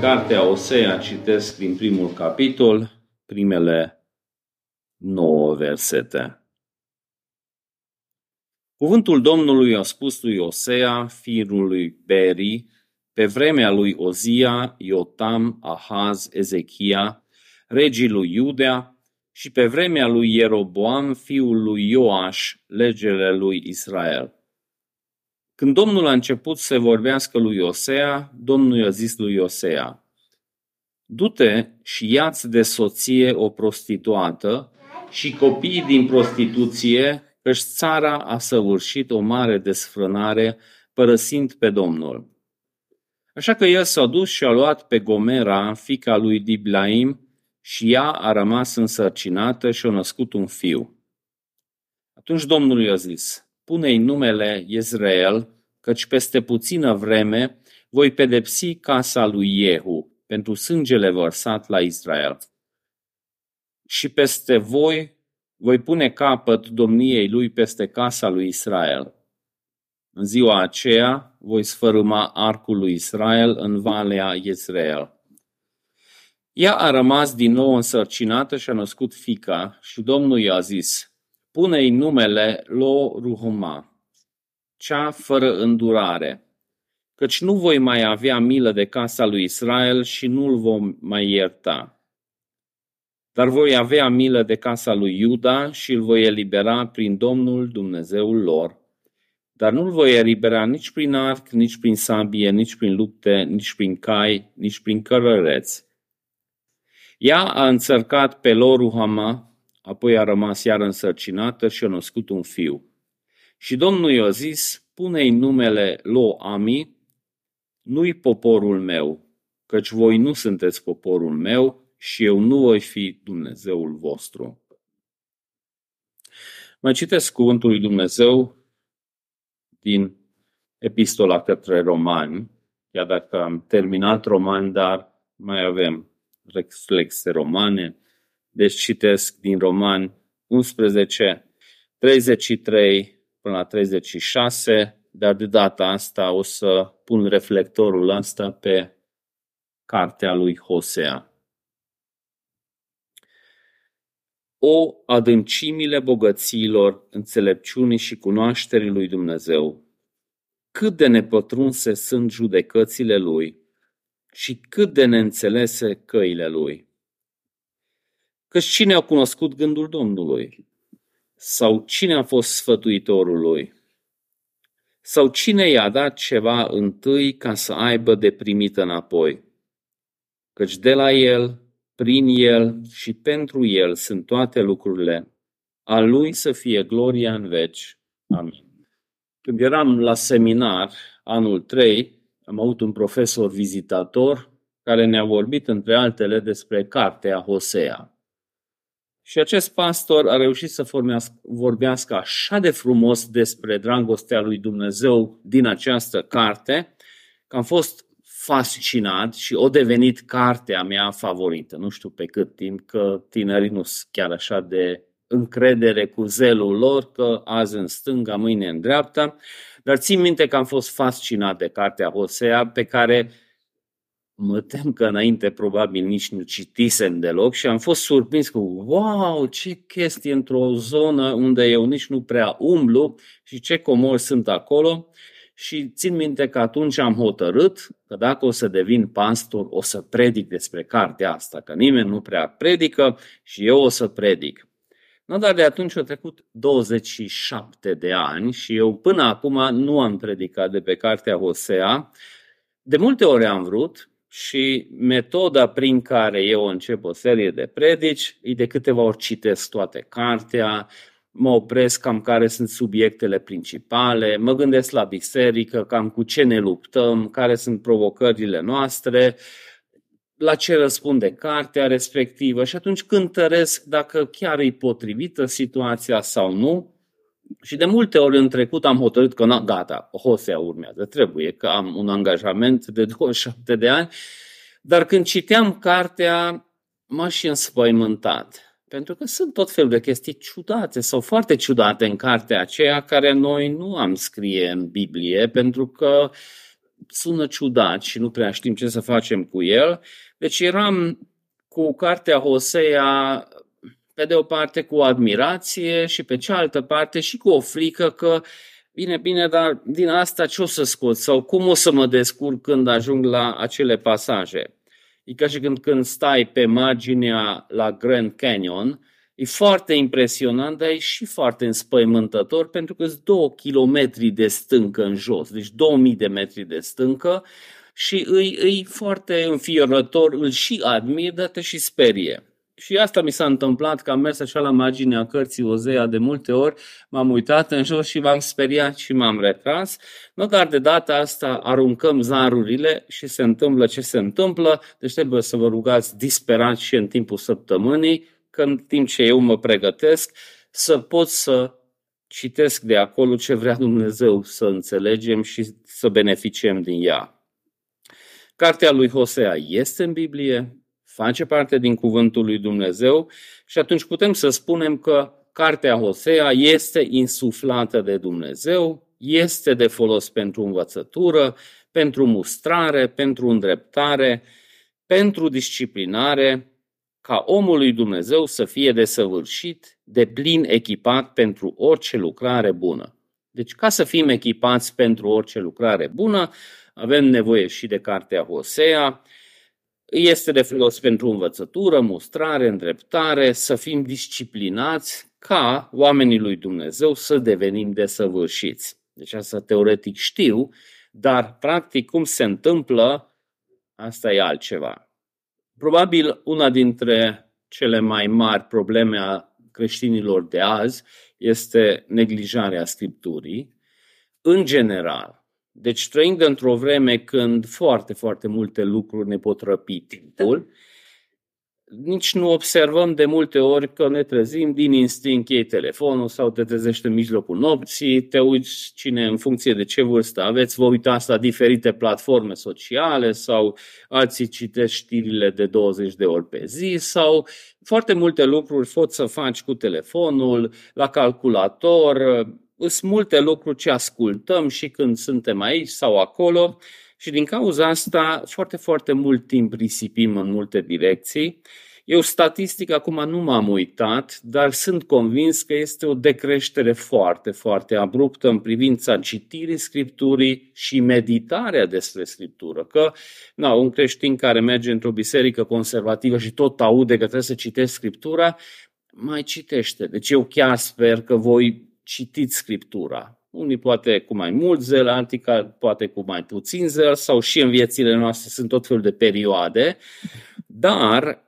cartea Osea citesc din primul capitol, primele nouă versete. Cuvântul Domnului a spus lui Osea, fiul lui Beri, pe vremea lui Ozia, Iotam, Ahaz, Ezechia, regii lui Iudea, și pe vremea lui Ieroboam, fiul lui Ioaș, legele lui Israel. Când Domnul a început să vorbească lui Osea, Domnul i-a zis lui Osea, Du-te și ia-ți de soție o prostituată și copiii din prostituție, căci țara a săvârșit o mare desfrânare, părăsind pe Domnul. Așa că el s-a dus și a luat pe Gomera, fica lui Diblaim, și ea a rămas însărcinată și a născut un fiu. Atunci Domnul i-a zis, pune-i numele Israel, căci peste puțină vreme voi pedepsi casa lui Jehu pentru sângele vărsat la Israel. Și peste voi voi pune capăt domniei lui peste casa lui Israel. În ziua aceea voi sfărâma arcul lui Israel în valea Israel. Ea a rămas din nou însărcinată și a născut fica și Domnul i-a zis, pune-i numele Lo Ruhuma, cea fără îndurare, căci nu voi mai avea milă de casa lui Israel și nu-l vom mai ierta. Dar voi avea milă de casa lui Iuda și îl voi elibera prin Domnul Dumnezeul lor. Dar nu-l voi elibera nici prin arc, nici prin sabie, nici prin lupte, nici prin cai, nici prin cărăreți ea a înțărcat pe Loruhama, apoi a rămas iar însărcinată și a născut un fiu. Și Domnul i-a zis, pune-i numele Lo-Ami, nu-i poporul meu, căci voi nu sunteți poporul meu și eu nu voi fi Dumnezeul vostru. Mai citesc cuvântul lui Dumnezeu din epistola către romani, chiar dacă am terminat romani, dar mai avem reflexe romane. Deci citesc din Roman 11, 33 până la 36, dar de data asta o să pun reflectorul ăsta pe cartea lui Hosea. O adâncimile bogățiilor, înțelepciunii și cunoașterii lui Dumnezeu, cât de nepătrunse sunt judecățile lui și cât de neînțelese căile lui. Căci cine a cunoscut gândul Domnului? Sau cine a fost sfătuitorul lui? Sau cine i-a dat ceva întâi ca să aibă de primit înapoi? Căci de la el, prin el și pentru el sunt toate lucrurile. A lui să fie gloria în veci. Amin. Când eram la seminar, anul 3, am avut un profesor vizitator care ne-a vorbit, între altele, despre cartea Hosea. Și acest pastor a reușit să vorbească așa de frumos despre dragostea lui Dumnezeu din această carte, că am fost fascinat și o devenit cartea mea favorită. Nu știu pe cât timp, că tinerii nu sunt chiar așa de încredere cu zelul lor, că azi în stânga, mâine în dreapta, dar țin minte că am fost fascinat de cartea Hosea, pe care mă tem că înainte probabil nici nu citisem deloc și am fost surprins cu wow, ce chestie într-o zonă unde eu nici nu prea umblu și ce comori sunt acolo. Și țin minte că atunci am hotărât că dacă o să devin pastor, o să predic despre cartea asta, că nimeni nu prea predică și eu o să predic. No, dar de atunci au trecut 27 de ani și eu până acum nu am predicat de pe cartea Hosea. De multe ori am vrut și metoda prin care eu încep o serie de predici e de câteva ori citesc toate cartea, mă opresc cam care sunt subiectele principale, mă gândesc la biserică, cam cu ce ne luptăm, care sunt provocările noastre, la ce răspunde cartea respectivă și atunci cântăresc dacă chiar e potrivită situația sau nu. Și de multe ori în trecut am hotărât că, na, gata, Hosea urmează, trebuie, că am un angajament de 27 de ani. Dar când citeam cartea, m-a și înspăimântat. Pentru că sunt tot felul de chestii ciudate sau foarte ciudate în cartea aceea care noi nu am scrie în Biblie, pentru că sună ciudat și nu prea știm ce să facem cu el. Deci eram cu cartea Hosea pe de o parte cu admirație și pe cealaltă parte și cu o frică că bine, bine, dar din asta ce o să scot sau cum o să mă descurc când ajung la acele pasaje. E ca și când, când stai pe marginea la Grand Canyon, e foarte impresionant, dar e și foarte înspăimântător pentru că sunt două kilometri de stâncă în jos, deci 2000 de metri de stâncă și îi, îi foarte înfiorător, îl și admir, dar te și sperie. Și asta mi s-a întâmplat, că am mers așa la marginea cărții Ozea de multe ori, m-am uitat în jos și m-am speriat și m-am retras. Nu dar de data asta aruncăm zarurile și se întâmplă ce se întâmplă, deci trebuie să vă rugați disperat și în timpul săptămânii, că în timp ce eu mă pregătesc, să pot să citesc de acolo ce vrea Dumnezeu să înțelegem și să beneficiem din ea. Cartea lui Hosea este în Biblie, face parte din cuvântul lui Dumnezeu și atunci putem să spunem că cartea Hosea este insuflată de Dumnezeu, este de folos pentru învățătură, pentru mustrare, pentru îndreptare, pentru disciplinare, ca omul lui Dumnezeu să fie desăvârșit, de plin echipat pentru orice lucrare bună. Deci, ca să fim echipați pentru orice lucrare bună, avem nevoie și de cartea Hosea, este de folos pentru învățătură, mustrare, îndreptare, să fim disciplinați ca oamenii lui Dumnezeu să devenim desăvârșiți. Deci asta teoretic știu, dar practic cum se întâmplă, asta e altceva. Probabil una dintre cele mai mari probleme a creștinilor de azi este neglijarea Scripturii. În general, deci trăind într-o vreme când foarte, foarte multe lucruri ne pot răpi timpul, nici nu observăm de multe ori că ne trezim din instinct, iei telefonul sau te trezești în mijlocul nopții, te uiți cine în funcție de ce vârstă aveți, vă uitați la diferite platforme sociale sau alții citești știrile de 20 de ori pe zi sau foarte multe lucruri poți să faci cu telefonul, la calculator, sunt multe lucruri ce ascultăm și când suntem aici sau acolo și din cauza asta foarte, foarte mult timp risipim în multe direcții. Eu statistic acum nu m-am uitat, dar sunt convins că este o decreștere foarte, foarte abruptă în privința citirii Scripturii și meditarea despre Scriptură. Că na, un creștin care merge într-o biserică conservativă și tot aude că trebuie să citești Scriptura, mai citește. Deci eu chiar sper că voi citiți Scriptura. Unii poate cu mai mult zel, alții poate cu mai puțin zel sau și în viețile noastre sunt tot felul de perioade, dar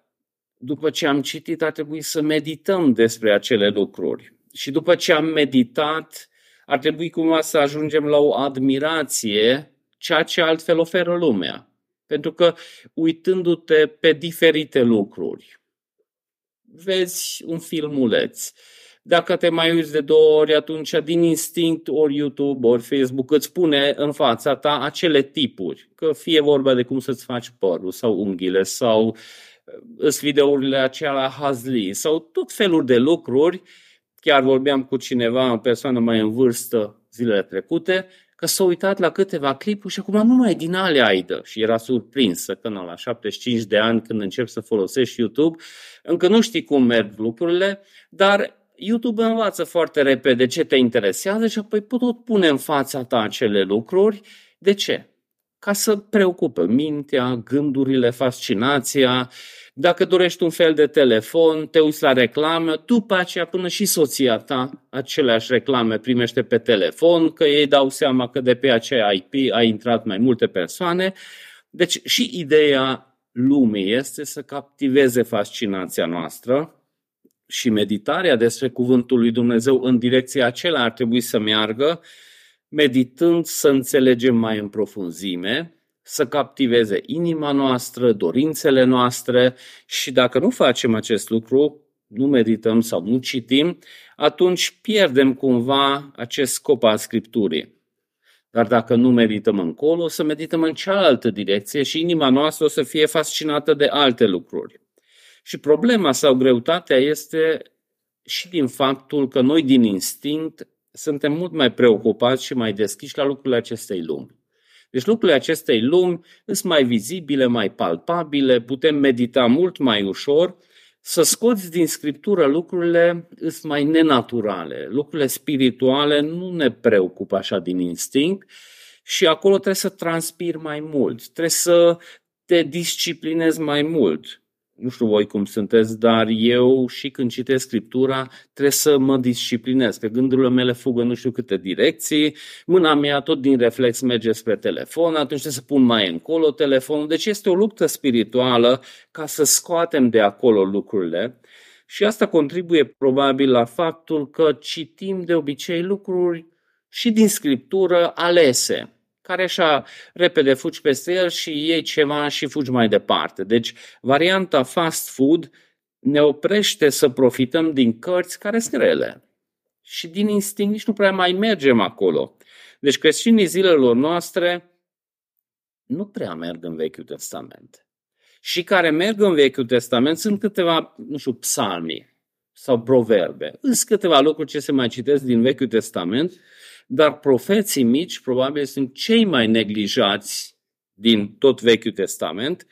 după ce am citit ar trebui să medităm despre acele lucruri. Și după ce am meditat, ar trebui cumva să ajungem la o admirație, ceea ce altfel oferă lumea. Pentru că uitându-te pe diferite lucruri, vezi un filmuleț, dacă te mai uiți de două ori, atunci din instinct ori YouTube, ori Facebook îți spune în fața ta acele tipuri. Că fie vorba de cum să-ți faci părul sau unghiile sau îs videourile acelea hazli sau tot felul de lucruri. Chiar vorbeam cu cineva, o persoană mai în vârstă zilele trecute, că s-a uitat la câteva clipuri și acum nu mai din alea aidă. Și era surprinsă că la 75 de ani când încep să folosești YouTube, încă nu știi cum merg lucrurile, dar YouTube învață foarte repede ce te interesează și apoi tot pune în fața ta acele lucruri. De ce? Ca să preocupe mintea, gândurile, fascinația. Dacă dorești un fel de telefon, te uiți la reclame, după aceea până și soția ta aceleași reclame primește pe telefon, că ei dau seama că de pe acea IP a intrat mai multe persoane. Deci și ideea lumii este să captiveze fascinația noastră, și meditarea despre Cuvântul lui Dumnezeu în direcția aceea ar trebui să meargă, meditând să înțelegem mai în profunzime, să captiveze inima noastră, dorințele noastre și dacă nu facem acest lucru, nu medităm sau nu citim, atunci pierdem cumva acest scop al Scripturii. Dar dacă nu medităm încolo, să medităm în cealaltă direcție și inima noastră o să fie fascinată de alte lucruri. Și problema sau greutatea este și din faptul că noi din instinct suntem mult mai preocupați și mai deschiși la lucrurile acestei lumi. Deci lucrurile acestei lumi sunt mai vizibile, mai palpabile, putem medita mult mai ușor, să scoți din scriptură lucrurile sunt mai nenaturale. Lucrurile spirituale nu ne preocupă așa din instinct și acolo trebuie să transpiri mai mult, trebuie să te disciplinezi mai mult nu știu voi cum sunteți, dar eu și când citesc Scriptura trebuie să mă disciplinez, că gândurile mele fugă nu știu câte direcții, mâna mea tot din reflex merge spre telefon, atunci trebuie să pun mai încolo telefonul. Deci este o luptă spirituală ca să scoatem de acolo lucrurile și asta contribuie probabil la faptul că citim de obicei lucruri și din Scriptură alese care așa repede fugi peste el și iei ceva și fugi mai departe. Deci varianta fast food ne oprește să profităm din cărți care sunt rele. Și din instinct nici nu prea mai mergem acolo. Deci creștinii zilelor noastre nu prea merg în Vechiul Testament. Și care merg în Vechiul Testament sunt câteva, nu știu, psalmii sau proverbe. Sunt câteva lucruri ce se mai citesc din Vechiul Testament dar profeții mici probabil sunt cei mai neglijați din tot Vechiul Testament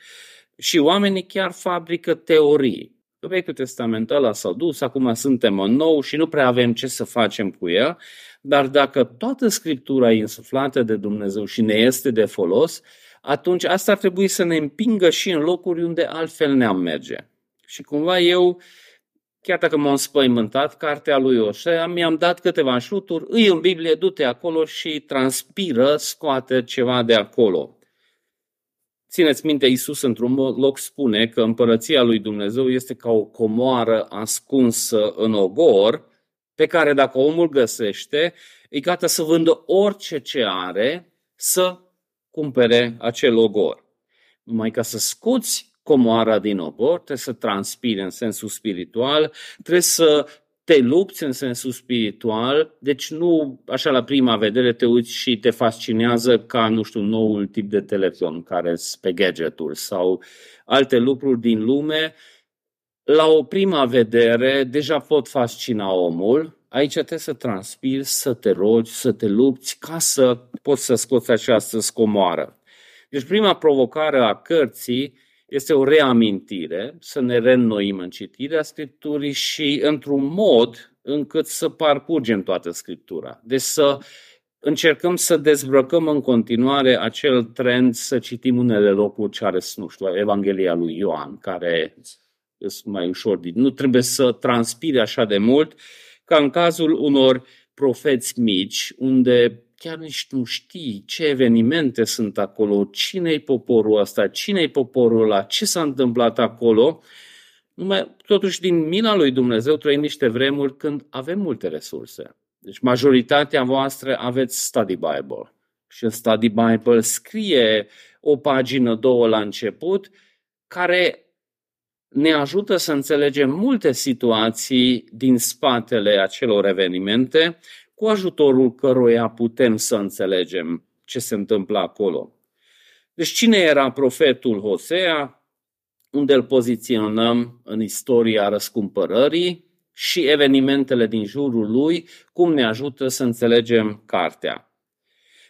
și oamenii chiar fabrică teorii. Vechiul Testament ăla s-a dus, acum suntem în nou și nu prea avem ce să facem cu el, dar dacă toată Scriptura e insuflată de Dumnezeu și ne este de folos, atunci asta ar trebui să ne împingă și în locuri unde altfel ne-am merge. Și cumva eu Chiar dacă m-am spăimântat, cartea lui Osea, mi-am dat câteva șuturi, îi în Biblie, du-te acolo și transpiră, scoate ceva de acolo. Țineți minte, Iisus într-un loc spune că împărăția lui Dumnezeu este ca o comoară ascunsă în ogor, pe care dacă omul găsește, e gata să vândă orice ce are să cumpere acel ogor. Numai ca să scoți comoara din obor, trebuie să transpiri în sensul spiritual, trebuie să te lupți în sensul spiritual, deci nu așa la prima vedere te uiți și te fascinează ca, nu știu, noul tip de telefon care pe gadgeturi sau alte lucruri din lume. La o prima vedere deja pot fascina omul, aici trebuie să transpiri, să te rogi, să te lupți ca să poți să scoți această scomoară. Deci prima provocare a cărții este o reamintire, să ne reînnoim în citirea Scripturii și într-un mod încât să parcurgem toată Scriptura. Deci să încercăm să dezbrăcăm în continuare acel trend să citim unele locuri ce are, nu știu, Evanghelia lui Ioan, care sunt mai ușor. Nu trebuie să transpire așa de mult ca în cazul unor profeți mici, unde chiar nici nu știi ce evenimente sunt acolo, cine-i poporul ăsta, cine-i poporul ăla, ce s-a întâmplat acolo. Numai, totuși, din mila lui Dumnezeu trăim niște vremuri când avem multe resurse. Deci majoritatea voastră aveți Study Bible. Și în Study Bible scrie o pagină, două la început, care ne ajută să înțelegem multe situații din spatele acelor evenimente cu ajutorul căruia putem să înțelegem ce se întâmplă acolo. Deci cine era profetul Hosea, unde îl poziționăm în istoria răscumpărării și evenimentele din jurul lui, cum ne ajută să înțelegem cartea.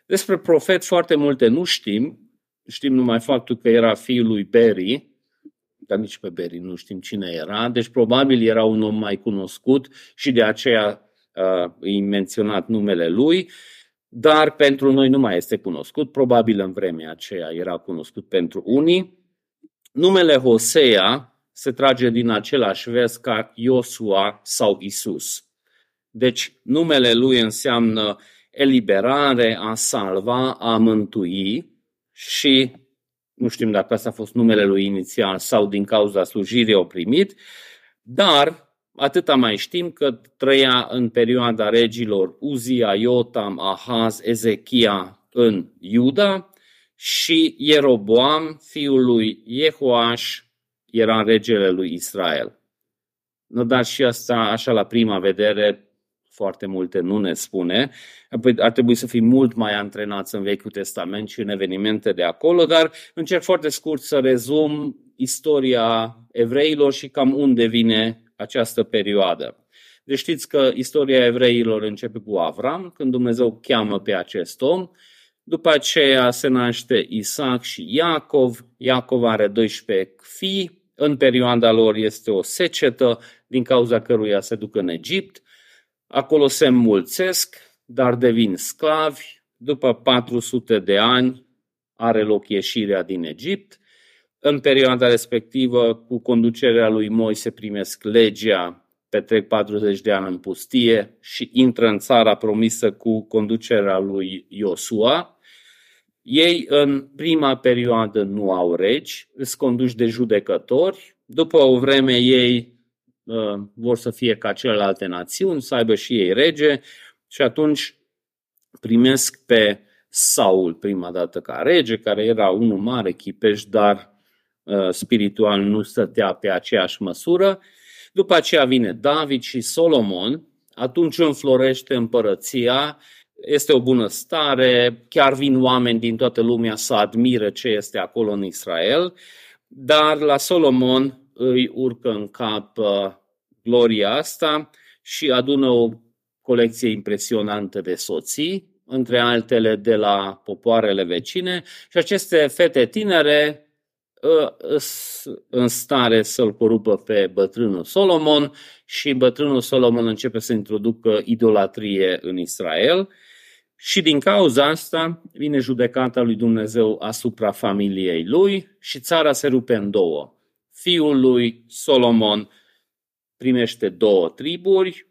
Despre profet foarte multe nu știm, știm numai faptul că era fiul lui Beri, dar nici pe Beri nu știm cine era, deci probabil era un om mai cunoscut și de aceea uh, îi menționat numele lui, dar pentru noi nu mai este cunoscut, probabil în vremea aceea era cunoscut pentru unii. Numele Hosea se trage din același vers ca Iosua sau Isus. Deci numele lui înseamnă eliberare, a salva, a mântui și nu știm dacă asta a fost numele lui inițial sau din cauza slujirii o primit, dar Atâta mai știm că trăia în perioada regilor Uzia, Iotam, Ahaz, Ezechia în Iuda și Ieroboam, fiul lui Jehoaș, era regele lui Israel. No, dar și asta, așa la prima vedere, foarte multe nu ne spune. Apoi ar trebui să fim mult mai antrenați în Vechiul Testament și în evenimente de acolo, dar încerc foarte scurt să rezum istoria evreilor și cam unde vine această perioadă. Deci știți că istoria evreilor începe cu Avram, când Dumnezeu cheamă pe acest om După aceea se naște Isaac și Iacov. Iacov are 12 fii. În perioada lor este o secetă, din cauza căruia se duc în Egipt. Acolo se înmulțesc, dar devin sclavi. După 400 de ani are loc ieșirea din Egipt. În perioada respectivă, cu conducerea lui Moise primesc legea, petrec 40 de ani în pustie și intră în țara promisă cu conducerea lui Iosua. Ei în prima perioadă nu au regi, sunt conduși de judecători. După o vreme ei uh, vor să fie ca celelalte națiuni, să aibă și ei rege și atunci primesc pe Saul prima dată ca rege, care era unul mare, chipeș, dar uh, spiritual nu stătea pe aceeași măsură. După aceea vine David și Solomon, atunci înflorește împărăția, este o bună stare, chiar vin oameni din toată lumea să admire ce este acolo în Israel, dar la Solomon îi urcă în cap uh, gloria asta și adună o colecție impresionantă de soții, între altele de la popoarele vecine. Și aceste fete tinere uh, în stare să-l corupă pe bătrânul Solomon și bătrânul Solomon începe să introducă idolatrie în Israel și din cauza asta vine judecata lui Dumnezeu asupra familiei lui și țara se rupe în două. Fiul lui Solomon primește două triburi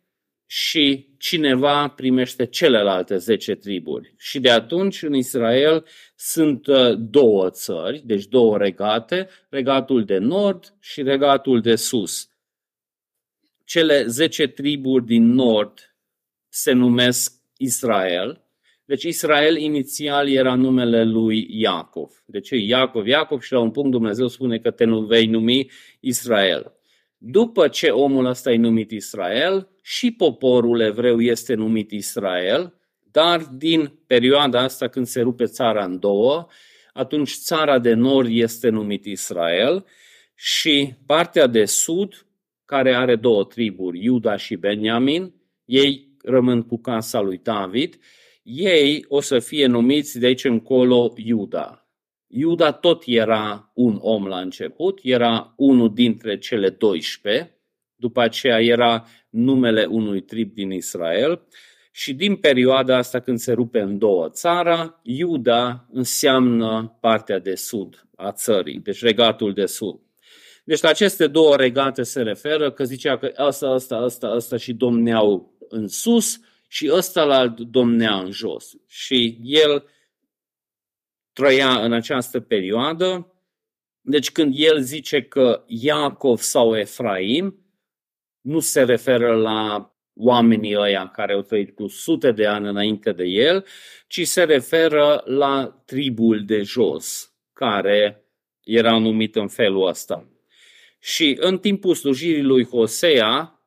și cineva primește celelalte zece triburi. Și de atunci în Israel sunt uh, două țări, deci două regate, regatul de nord și regatul de sus. Cele zece triburi din nord se numesc Israel, deci Israel inițial era numele lui Iacov. Deci Iacov, Iacov și la un punct Dumnezeu spune că te nu vei numi Israel. După ce omul ăsta e numit Israel, și poporul evreu este numit Israel, dar din perioada asta când se rupe țara în două, atunci țara de nord este numit Israel și partea de sud, care are două triburi, Iuda și Benjamin, ei rămân cu casa lui David, ei o să fie numiți de aici încolo Iuda. Iuda tot era un om la început, era unul dintre cele 12, după aceea era numele unui trib din Israel și din perioada asta când se rupe în două țara, Iuda înseamnă partea de sud a țării, deci regatul de sud. Deci la aceste două regate se referă că zicea că ăsta, ăsta, ăsta, ăsta și domneau în sus și ăsta la domnea în jos. Și el trăia în această perioadă. Deci când el zice că Iacov sau Efraim, nu se referă la oamenii ăia care au trăit cu sute de ani înainte de el, ci se referă la tribul de jos, care era numit în felul ăsta. Și în timpul slujirii lui Hosea,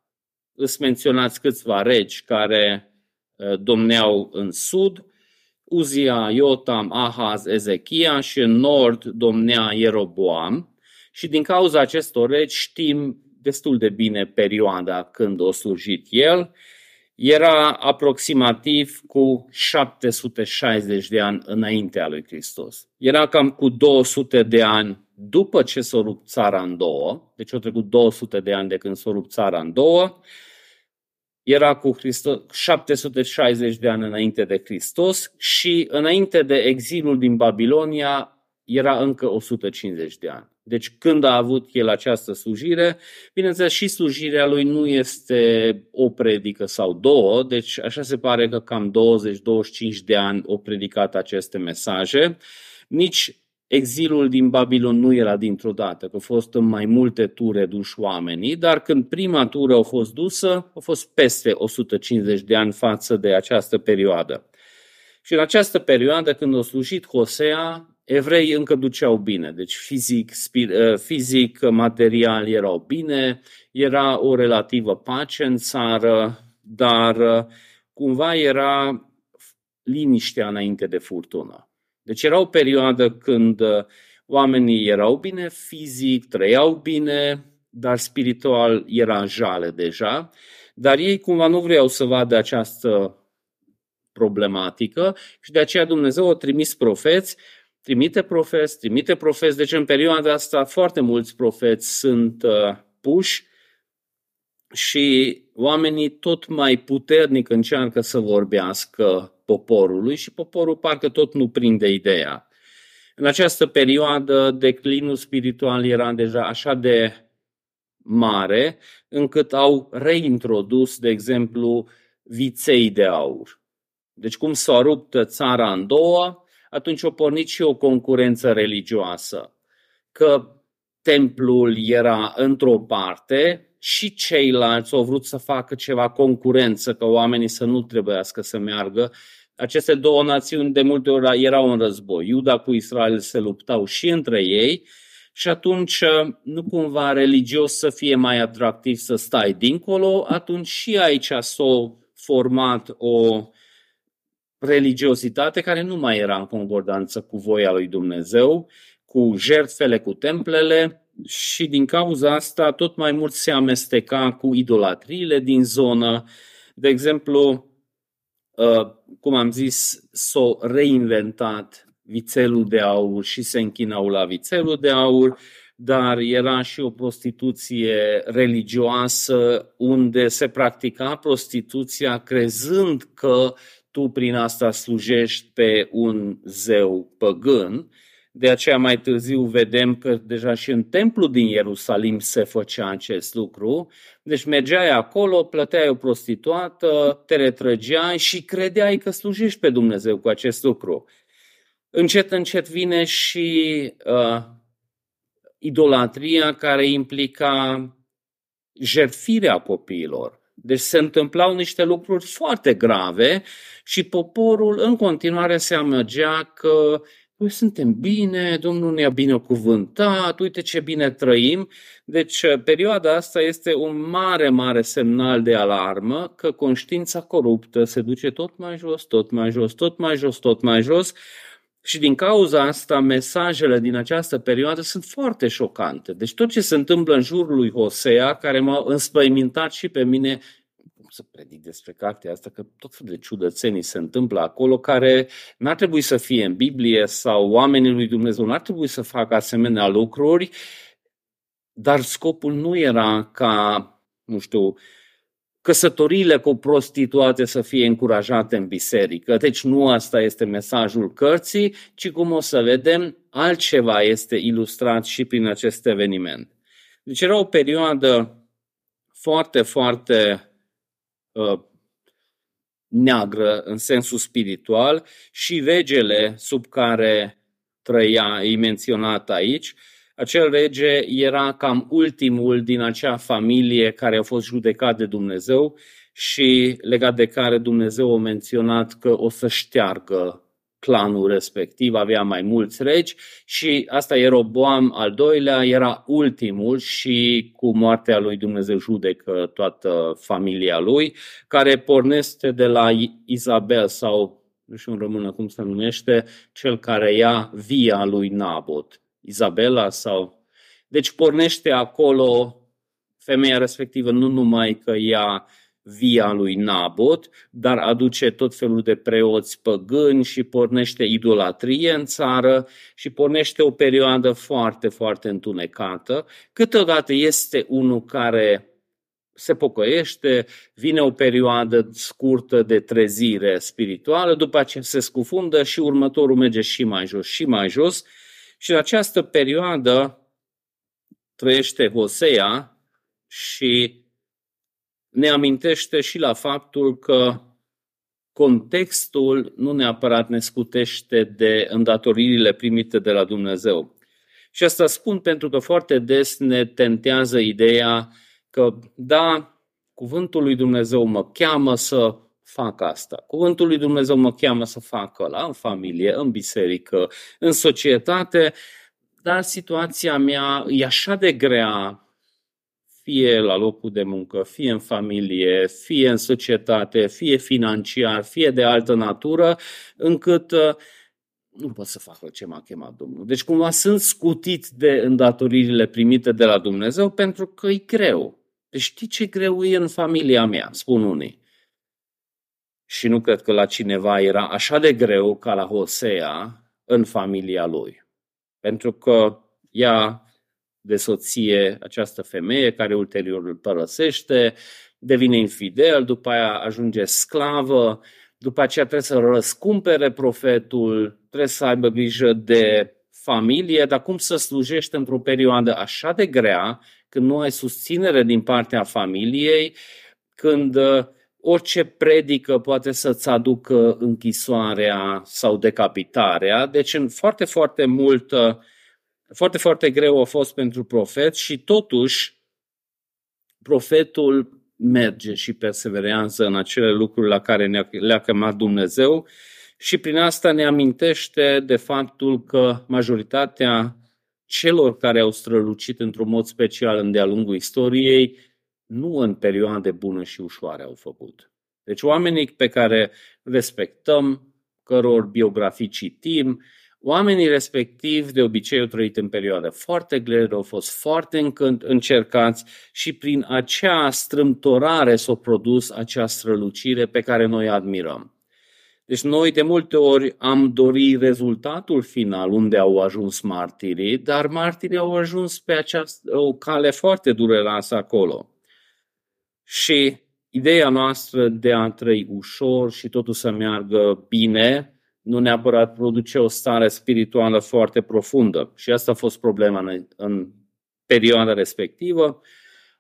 îți menționați câțiva regi care uh, domneau în sud, Uzia, Iotam, Ahaz, Ezechia și în nord domnea Ieroboam. Și din cauza acestor regi știm destul de bine perioada când a slujit el. Era aproximativ cu 760 de ani înaintea lui Hristos. Era cam cu 200 de ani după ce s-a rupt țara în două, deci au trecut 200 de ani de când s-a rupt țara în două, era cu Hristos 760 de ani înainte de Hristos și înainte de exilul din Babilonia era încă 150 de ani. Deci când a avut el această slujire, bineînțeles și slujirea lui nu este o predică sau două, deci așa se pare că cam 20-25 de ani au predicat aceste mesaje. Nici exilul din Babilon nu era dintr-o dată, că au fost în mai multe ture duși oamenii, dar când prima tură a fost dusă, a fost peste 150 de ani față de această perioadă. Și în această perioadă, când a slujit Hosea, evrei încă duceau bine, deci fizic, spir, uh, fizic, material erau bine, era o relativă pace în țară, dar uh, cumva era liniștea înainte de furtună. Deci era o perioadă când uh, oamenii erau bine fizic, trăiau bine, dar spiritual era jale deja, dar ei cumva nu vreau să vadă această problematică și de aceea Dumnezeu a trimis profeți, trimite profeți, trimite profeți. Deci în perioada asta foarte mulți profeți sunt uh, puși și oamenii tot mai puternic încearcă să vorbească poporului și poporul parcă tot nu prinde ideea. În această perioadă, declinul spiritual era deja așa de mare, încât au reintrodus, de exemplu, viței de aur. Deci cum s-a rupt țara în două, atunci a pornit și o concurență religioasă. Că templul era într-o parte și ceilalți au vrut să facă ceva concurență, că oamenii să nu trebuiască să meargă. Aceste două națiuni de multe ori erau în război. Iuda cu Israel se luptau și între ei și atunci nu cumva religios să fie mai atractiv să stai dincolo, atunci și aici s-a format o religiozitate care nu mai era în concordanță cu voia lui Dumnezeu, cu jertfele, cu templele, și din cauza asta tot mai mult se amesteca cu idolatriile din zonă. De exemplu, uh, cum am zis, s-a reinventat vițelul de aur și se închinau la vițelul de aur, dar era și o prostituție religioasă unde se practica prostituția crezând că tu prin asta slujești pe un zeu păgân de aceea mai târziu vedem că deja și în templu din Ierusalim se făcea acest lucru. Deci mergeai acolo, plăteai o prostituată, te retrăgeai și credeai că slujești pe Dumnezeu cu acest lucru. Încet, încet vine și uh, idolatria care implica jertfirea copiilor. Deci se întâmplau niște lucruri foarte grave și poporul în continuare se amăgea că noi suntem bine, Domnul ne-a binecuvântat, uite ce bine trăim. Deci uh, perioada asta este un mare, mare semnal de alarmă că conștiința coruptă se duce tot mai jos, tot mai jos, tot mai jos, tot mai jos și din cauza asta mesajele din această perioadă sunt foarte șocante. Deci tot ce se întâmplă în jurul lui Hosea, care m-a înspăimintat și pe mine, să predic despre cartea asta, că tot felul de ciudățenii se întâmplă acolo care n-ar trebui să fie în Biblie sau oamenii lui Dumnezeu n-ar trebui să facă asemenea lucruri, dar scopul nu era ca, nu știu, căsătoriile cu prostituate să fie încurajate în biserică. Deci nu asta este mesajul cărții, ci cum o să vedem, altceva este ilustrat și prin acest eveniment. Deci era o perioadă foarte, foarte Uh, neagră în sensul spiritual și vegele sub care trăia, e menționat aici, acel rege era cam ultimul din acea familie care a fost judecat de Dumnezeu și legat de care Dumnezeu a menționat că o să șteargă clanul respectiv, avea mai mulți regi și asta era Roboam al doilea, era ultimul și cu moartea lui Dumnezeu judecă toată familia lui, care pornește de la Izabel sau, nu știu în română cum se numește, cel care ia via lui Nabot. Izabela sau... Deci pornește acolo femeia respectivă nu numai că ea via lui Nabot, dar aduce tot felul de preoți păgâni și pornește idolatrie în țară și pornește o perioadă foarte, foarte întunecată. Câteodată este unul care se pocăiește, vine o perioadă scurtă de trezire spirituală, după aceea se scufundă și următorul merge și mai jos și mai jos. Și în această perioadă trăiește Hosea și ne amintește și la faptul că contextul nu neapărat ne scutește de îndatoririle primite de la Dumnezeu. Și asta spun pentru că foarte des ne tentează ideea că, da, cuvântul lui Dumnezeu mă cheamă să fac asta. Cuvântul lui Dumnezeu mă cheamă să fac ăla în familie, în biserică, în societate, dar situația mea e așa de grea, fie la locul de muncă, fie în familie, fie în societate, fie financiar, fie de altă natură, încât uh, nu pot să fac ce m-a chemat Domnul. Deci cumva sunt scutit de îndatoririle primite de la Dumnezeu pentru că e greu. Deci știi ce greu e în familia mea, spun unii. și nu cred că la cineva era așa de greu ca la Hosea în familia lui. Pentru că ea de soție această femeie care ulterior îl părăsește, devine infidel, după aia ajunge sclavă, după aceea trebuie să răscumpere profetul, trebuie să aibă grijă de familie, dar cum să slujești într-o perioadă așa de grea, când nu ai susținere din partea familiei, când uh, orice predică poate să-ți aducă închisoarea sau decapitarea. Deci în foarte, foarte mult, foarte, foarte greu a fost pentru profet și totuși profetul merge și perseverează în acele lucruri la care le-a chemat Dumnezeu și prin asta ne amintește de faptul că majoritatea celor care au strălucit într-un mod special în de-a lungul istoriei, nu în perioade bune și ușoare au făcut. Deci oamenii pe care respectăm, căror biografii citim, oamenii respectivi de obicei au trăit în perioade foarte grele, au fost foarte încercați și prin acea strâmtorare s-a produs acea strălucire pe care noi admirăm. Deci noi de multe ori am dorit rezultatul final unde au ajuns martirii, dar martirii au ajuns pe această, o cale foarte dureroasă acolo. Și ideea noastră de a trăi ușor și totul să meargă bine, nu neapărat produce o stare spirituală foarte profundă. Și asta a fost problema în, în perioada respectivă.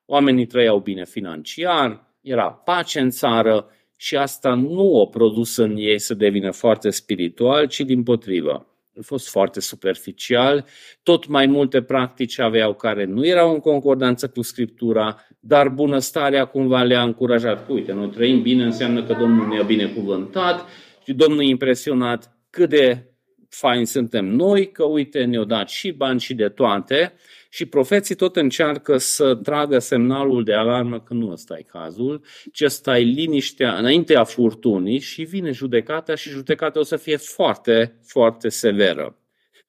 Oamenii trăiau bine financiar, era pace în țară, și asta nu o produs în ei să devină foarte spiritual, ci din potrivă. A fost foarte superficial, tot mai multe practici aveau care nu erau în concordanță cu Scriptura, dar bunăstarea cumva le-a încurajat. Uite, noi trăim bine, înseamnă că Domnul ne-a binecuvântat și Domnul e impresionat cât de fain suntem noi, că uite, ne-au dat și bani și de toate și profeții tot încearcă să tragă semnalul de alarmă că nu ăsta e cazul, ci ăsta e liniștea înaintea furtunii și vine judecata și judecata o să fie foarte, foarte severă.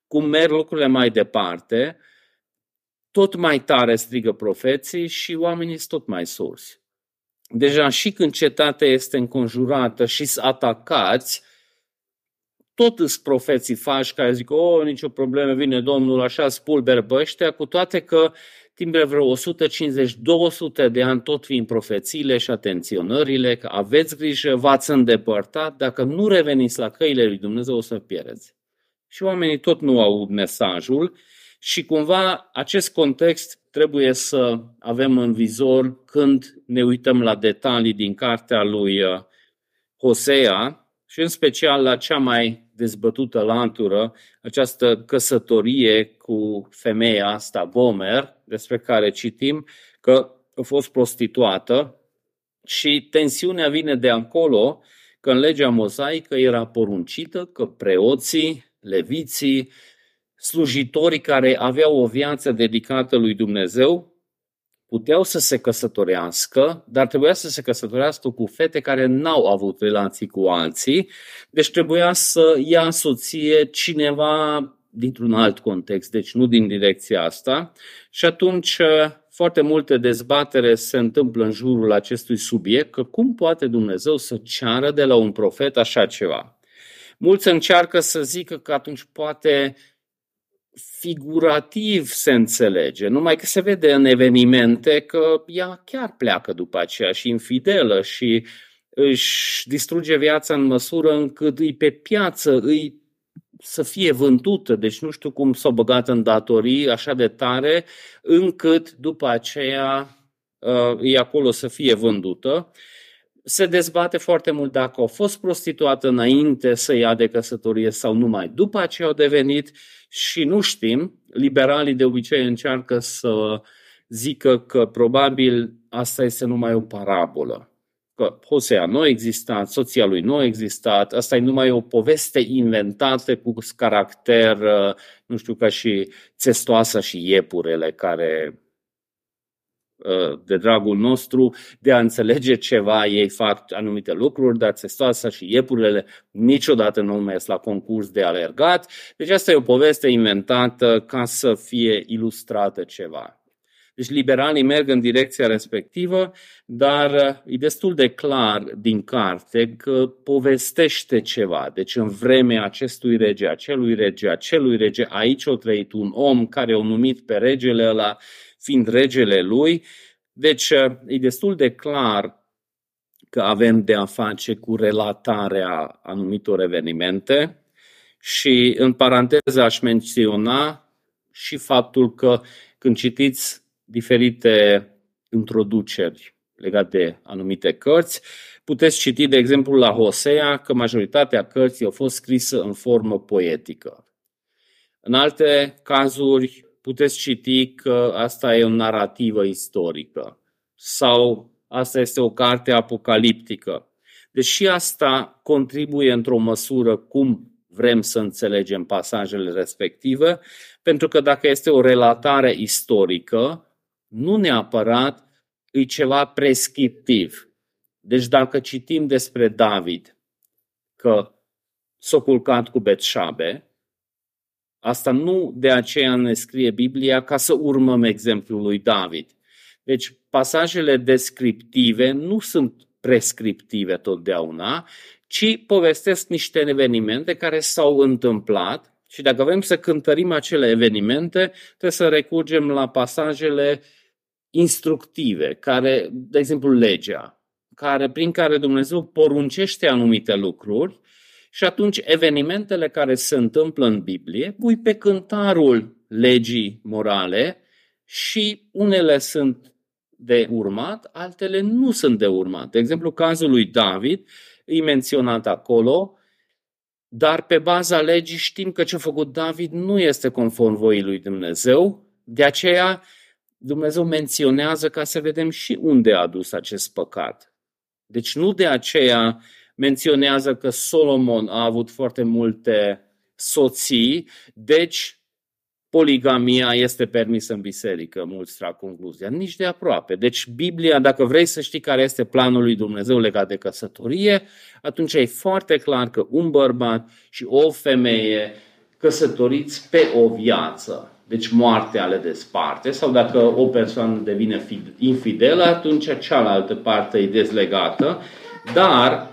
Cum merg lucrurile mai departe, tot mai tare strigă profeții și oamenii sunt tot mai sursi. Deja și când cetatea este înconjurată și sunt atacați, tot îs profeții faci care zic, o, oh, nicio problemă, vine Domnul, așa spulber pe ăștia, cu toate că timp de vreo 150-200 de ani tot vin profețiile și atenționările, că aveți grijă, v-ați îndepărtat, dacă nu reveniți la căile lui Dumnezeu o să pierdeți. Și oamenii tot nu au mesajul și cumva acest context trebuie să avem în vizor când ne uităm la detalii din cartea lui uh, Hosea și în special la cea mai dezbătută lantură, această căsătorie cu femeia asta, Gomer, despre care citim că a fost prostituată și tensiunea vine de acolo că în legea mozaică era poruncită că preoții, leviții, slujitorii care aveau o viață dedicată lui Dumnezeu puteau să se căsătorească, dar trebuia să se căsătorească cu fete care n-au avut relații cu alții, deci trebuia să ia soție cineva dintr-un alt context, deci nu din direcția asta. Și atunci foarte multe dezbatere se întâmplă în jurul acestui subiect, că cum poate Dumnezeu să ceară de la un profet așa ceva. Mulți încearcă să zică că atunci poate figurativ se înțelege, numai că se vede în evenimente că ea chiar pleacă după aceea și infidelă și își distruge viața în măsură încât îi pe piață, îi să fie vândută, deci nu știu cum s-a băgat în datorii așa de tare, încât după aceea uh, e acolo să fie vândută se dezbate foarte mult dacă au fost prostituată înainte să ia de căsătorie sau numai după aceea au devenit și nu știm. Liberalii de obicei încearcă să zică că probabil asta este numai o parabolă. Că Hosea nu a existat, soția lui nu a existat, asta e numai o poveste inventată cu caracter, nu știu, ca și țestoasa și iepurele care Uh, de dragul nostru, de a înțelege ceva, ei fac anumite lucruri, dar țestoasa și iepurile niciodată nu mers la concurs de alergat. Deci asta e o poveste inventată ca să fie ilustrată ceva. Deci liberalii merg în direcția respectivă, dar e destul de clar din carte că povestește ceva. Deci în vremea acestui rege, acelui rege, acelui rege, aici a trăit un om care o numit pe regele ăla fiind regele lui. Deci e destul de clar că avem de a face cu relatarea anumitor evenimente și în paranteză aș menționa și faptul că când citiți diferite introduceri legate de anumite cărți, puteți citi, de exemplu, la Hosea că majoritatea cărții au fost scrise în formă poetică. În alte cazuri, puteți citi că asta e o narrativă istorică sau asta este o carte apocaliptică. Deși asta contribuie într-o măsură cum vrem să înțelegem pasajele respective, pentru că dacă este o relatare istorică, nu neapărat e ceva prescriptiv. Deci dacă citim despre David că s-a culcat cu Betșabe, asta nu de aceea ne scrie Biblia ca să urmăm exemplul lui David. Deci pasajele descriptive nu sunt prescriptive totdeauna, ci povestesc niște evenimente care s-au întâmplat și dacă vrem să cântărim acele evenimente, trebuie să recurgem la pasajele instructive, care, de exemplu, legea, care, prin care Dumnezeu poruncește anumite lucruri și atunci evenimentele care se întâmplă în Biblie pui pe cântarul legii morale și unele sunt de urmat, altele nu sunt de urmat. De exemplu, cazul lui David e menționat acolo, dar pe baza legii știm că ce a făcut David nu este conform voii lui Dumnezeu, de aceea Dumnezeu menționează ca să vedem și unde a adus acest păcat. Deci nu de aceea menționează că Solomon a avut foarte multe soții, deci poligamia este permisă în biserică, mulți trag concluzia. Nici de aproape. Deci Biblia, dacă vrei să știi care este planul lui Dumnezeu legat de căsătorie, atunci e foarte clar că un bărbat și o femeie căsătoriți pe o viață, deci moartea le desparte, sau dacă o persoană devine infidelă, atunci cealaltă parte e dezlegată, dar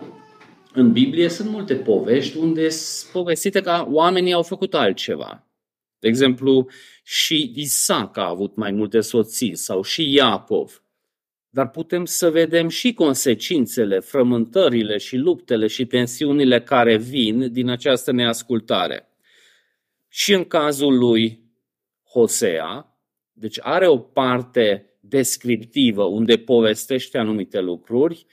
în Biblie sunt multe povești unde sunt povestite că oamenii au făcut altceva. De exemplu, și Isaac a avut mai multe soții sau și Iacov. Dar putem să vedem și consecințele, frământările și luptele și tensiunile care vin din această neascultare. Și în cazul lui Hosea, deci are o parte descriptivă unde povestește anumite lucruri,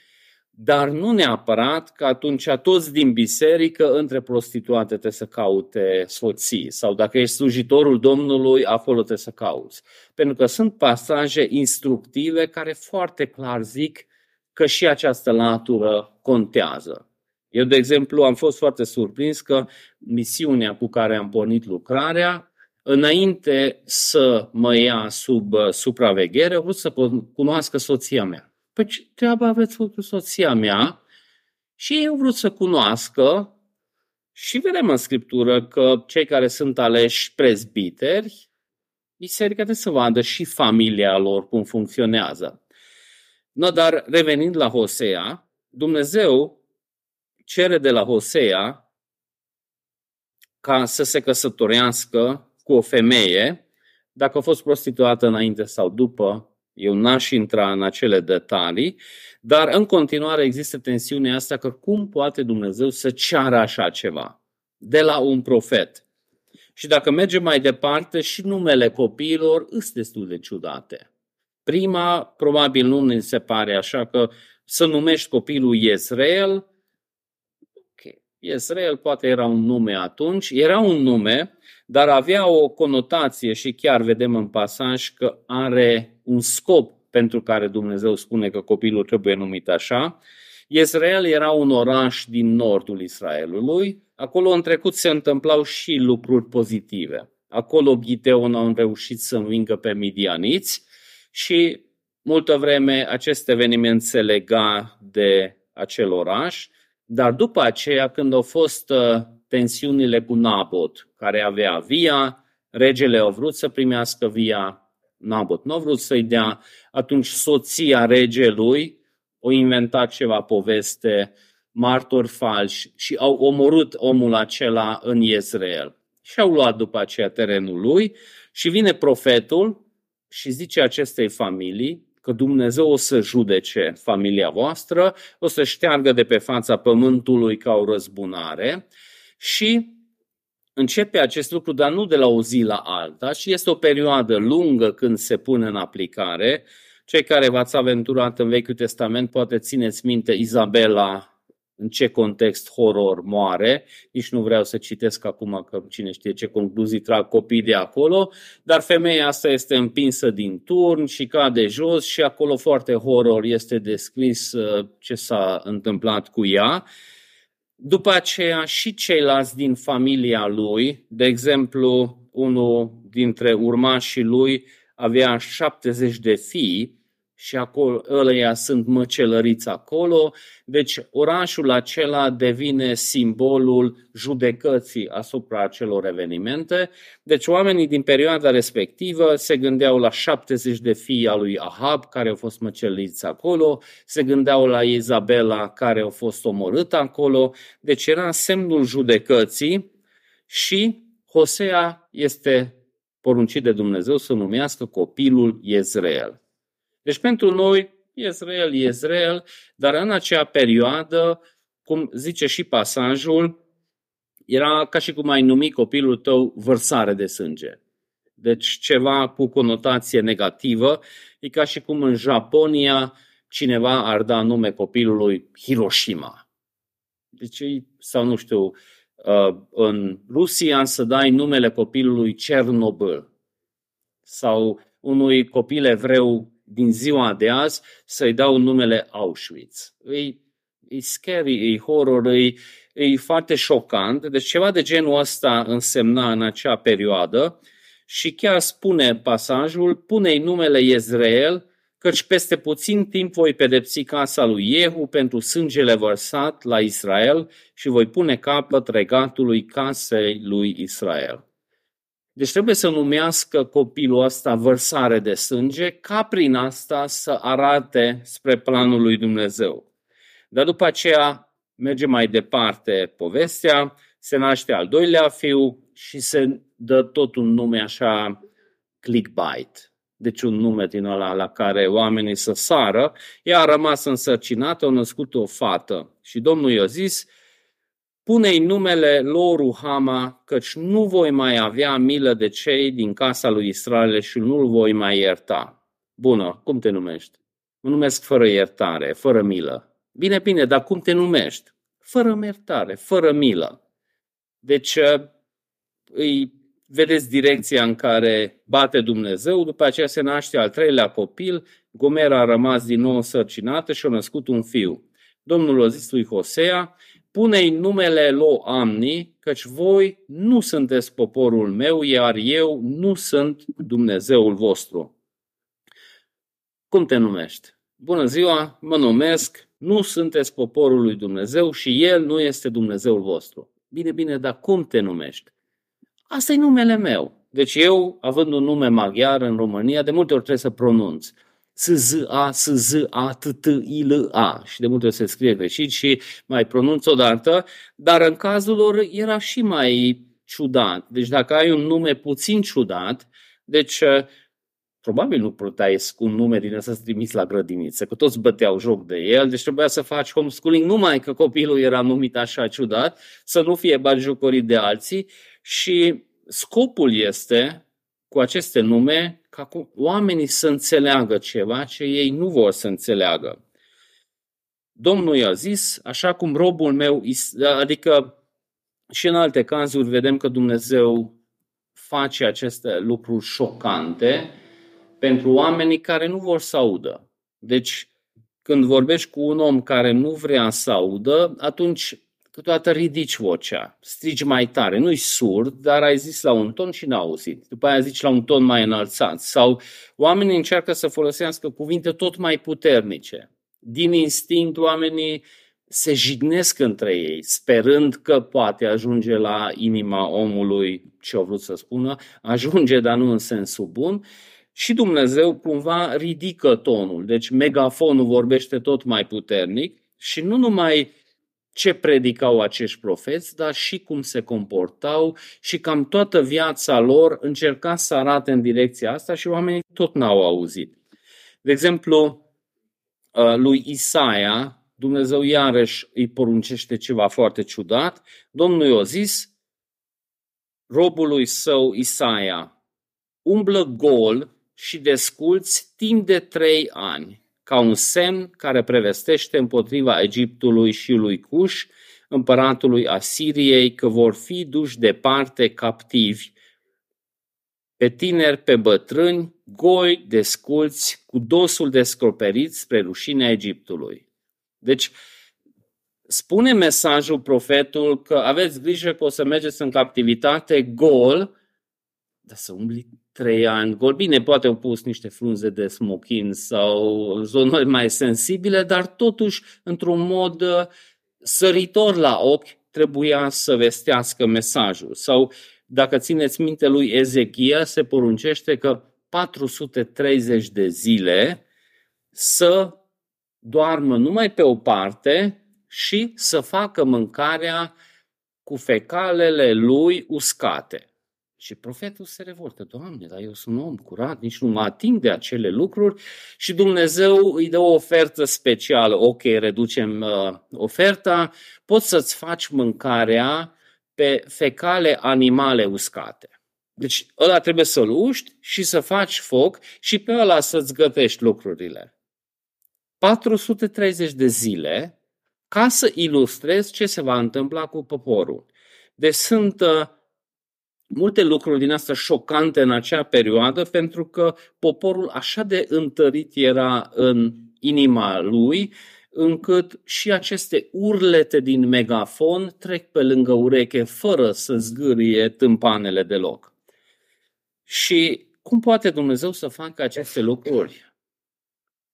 dar nu neapărat că atunci toți din biserică între prostituate trebuie să caute soții sau dacă ești slujitorul Domnului, acolo trebuie să cauți. Pentru că sunt pasaje instructive care foarte clar zic că și această latură contează. Eu, de exemplu, am fost foarte surprins că misiunea cu care am pornit lucrarea, înainte să mă ia sub uh, supraveghere, a vrut să cunoască soția mea. Păi ce treabă aveți cu soția mea? Și eu vrut să cunoască și vedem în Scriptură că cei care sunt aleși prezbiteri, biserica trebuie să vadă și familia lor cum funcționează. No, dar revenind la Hosea, Dumnezeu cere de la Hosea ca să se căsătorească cu o femeie, dacă a fost prostituată înainte sau după, eu n-aș intra în acele detalii, dar în continuare există tensiunea asta că cum poate Dumnezeu să ceară așa ceva de la un profet. Și dacă mergem mai departe, și numele copiilor sunt destul de ciudate. Prima, probabil nu ne se pare așa că să numești copilul Israel, ok, Israel poate era un nume atunci, era un nume, dar avea o conotație și chiar vedem în pasaj că are un scop pentru care Dumnezeu spune că copilul trebuie numit așa. Israel era un oraș din nordul Israelului. Acolo în trecut se întâmplau și lucruri pozitive. Acolo Giteon au reușit să învingă pe midianiți și multă vreme acest eveniment se lega de acel oraș, dar după aceea când au fost uh, tensiunile cu Nabot, care avea via, regele a vrut să primească via, Nabot nu a vrut să-i dea, atunci soția regelui o inventat ceva poveste, martori falși și au omorât omul acela în Israel. Și au luat după aceea terenul lui și vine profetul și zice acestei familii că Dumnezeu o să judece familia voastră, o să șteargă de pe fața pământului ca o răzbunare și începe acest lucru, dar nu de la o zi la alta, și este o perioadă lungă când se pune în aplicare. Cei care v-ați aventurat în Vechiul Testament poate țineți minte Izabela în ce context horror moare. Nici nu vreau să citesc acum că cine știe ce concluzii trag copii de acolo, dar femeia asta este împinsă din turn și cade jos și acolo foarte horror este descris uh, ce s-a întâmplat cu ea. După aceea și ceilalți din familia lui, de exemplu, unul dintre urmașii lui avea 70 de fii și acolo ăleia sunt măcelăriți acolo, deci orașul acela devine simbolul judecății asupra acelor evenimente. Deci oamenii din perioada respectivă se gândeau la 70 de fii a lui Ahab care au fost măcelăriți acolo, se gândeau la Izabela care au fost omorâtă acolo, deci era semnul judecății și Hosea este poruncit de Dumnezeu să numească copilul Izrael. Deci pentru noi, Israel, Israel, dar în acea perioadă, cum zice și pasajul, era ca și cum ai numi copilul tău vărsare de sânge. Deci ceva cu conotație negativă. E ca și cum în Japonia cineva ar da nume copilului Hiroshima. Deci, sau nu știu, uh, în Rusia să dai numele copilului Cernobâl sau unui copil evreu din ziua de azi să-i dau numele Auschwitz. E, e scary, e horror, e, e foarte șocant. Deci ceva de genul ăsta însemna în acea perioadă și chiar spune pasajul, pune-i numele Israel, căci peste puțin timp voi pedepsi casa lui Jehu pentru sângele vărsat la Israel și voi pune capăt regatului casei lui Israel. Deci trebuie să numească copilul ăsta vărsare de sânge ca prin asta să arate spre planul lui Dumnezeu. Dar după aceea merge mai departe povestea, se naște al doilea fiu și se dă tot un nume așa clickbait. Deci un nume din ăla la care oamenii să sară. Ea a rămas însărcinată, a născut o fată. Și Domnul i-a zis, Pune-i numele lor Ruhama, căci nu voi mai avea milă de cei din casa lui Israel și nu-l voi mai ierta. Bună, cum te numești? Mă numesc fără iertare, fără milă. Bine, bine, dar cum te numești? Fără iertare, fără milă. Deci uh, îi vedeți direcția în care bate Dumnezeu, după aceea se naște al treilea copil, Gomera a rămas din nou însărcinată și a născut un fiu. Domnul a zis lui Hosea, pune-i numele Lo Amni, căci voi nu sunteți poporul meu, iar eu nu sunt Dumnezeul vostru. Cum te numești? Bună ziua, mă numesc, nu sunteți poporul lui Dumnezeu și El nu este Dumnezeul vostru. Bine, bine, dar cum te numești? Asta e numele meu. Deci eu, având un nume maghiar în România, de multe ori trebuie să pronunț. S-Z-A, S-Z-A, T-T-I-L-A și de multe ori se scrie greșit și mai pronunț odată, dar în cazul lor era și mai ciudat. Deci dacă ai un nume puțin ciudat, deci uh, probabil nu puteai cu un nume din ăsta să trimiți la grădiniță, că toți băteau joc de el, deci trebuia să faci homeschooling numai că copilul era numit așa ciudat, să nu fie bagiocorit de alții și scopul este cu aceste nume ca oamenii să înțeleagă ceva ce ei nu vor să înțeleagă. Domnul i-a zis, așa cum robul meu, adică și în alte cazuri vedem că Dumnezeu face aceste lucruri șocante pentru oamenii care nu vor să audă. Deci, când vorbești cu un om care nu vrea să audă, atunci câteodată ridici vocea, strigi mai tare, nu-i surd, dar ai zis la un ton și n-a auzit. După aia zici la un ton mai înălțat. Sau oamenii încearcă să folosească cuvinte tot mai puternice. Din instinct, oamenii se jignesc între ei, sperând că poate ajunge la inima omului ce au vrut să spună, ajunge, dar nu în sensul bun. și Dumnezeu cumva ridică tonul. Deci megafonul vorbește tot mai puternic și nu numai ce predicau acești profeți, dar și cum se comportau și cam toată viața lor încerca să arate în direcția asta și oamenii tot n-au auzit. De exemplu, uh, lui Isaia, Dumnezeu iarăși îi poruncește ceva foarte ciudat. Domnul i-a zis robului său Isaia, umblă gol și desculți timp de trei ani ca un semn care prevestește împotriva Egiptului și lui Cuș, împăratului Asiriei, că vor fi duși departe captivi, pe tineri, pe bătrâni, goi, desculți, cu dosul descoperit spre rușinea Egiptului. Deci, spune mesajul profetul că aveți grijă că o să mergeți în captivitate gol, dar să umbli trei ani gol. Bine, poate au pus niște frunze de smochin sau zone mai sensibile, dar totuși, într-un mod uh, săritor la ochi, trebuia să vestească mesajul. Sau, dacă țineți minte lui Ezechia, se poruncește că 430 de zile să doarmă numai pe o parte și să facă mâncarea cu fecalele lui uscate. Și profetul se revoltă, Doamne, dar eu sunt om curat, nici nu mă ating de acele lucruri și Dumnezeu îi dă o ofertă specială. Ok, reducem uh, oferta, poți să-ți faci mâncarea pe fecale animale uscate. Deci ăla trebuie să-l uști și să faci foc și pe ăla să-ți gătești lucrurile. 430 de zile ca să ilustrez ce se va întâmpla cu poporul. Deci sunt uh, multe lucruri din asta șocante în acea perioadă, pentru că poporul așa de întărit era în inima lui, încât și aceste urlete din megafon trec pe lângă ureche fără să zgârie tâmpanele deloc. Și cum poate Dumnezeu să facă aceste lucruri?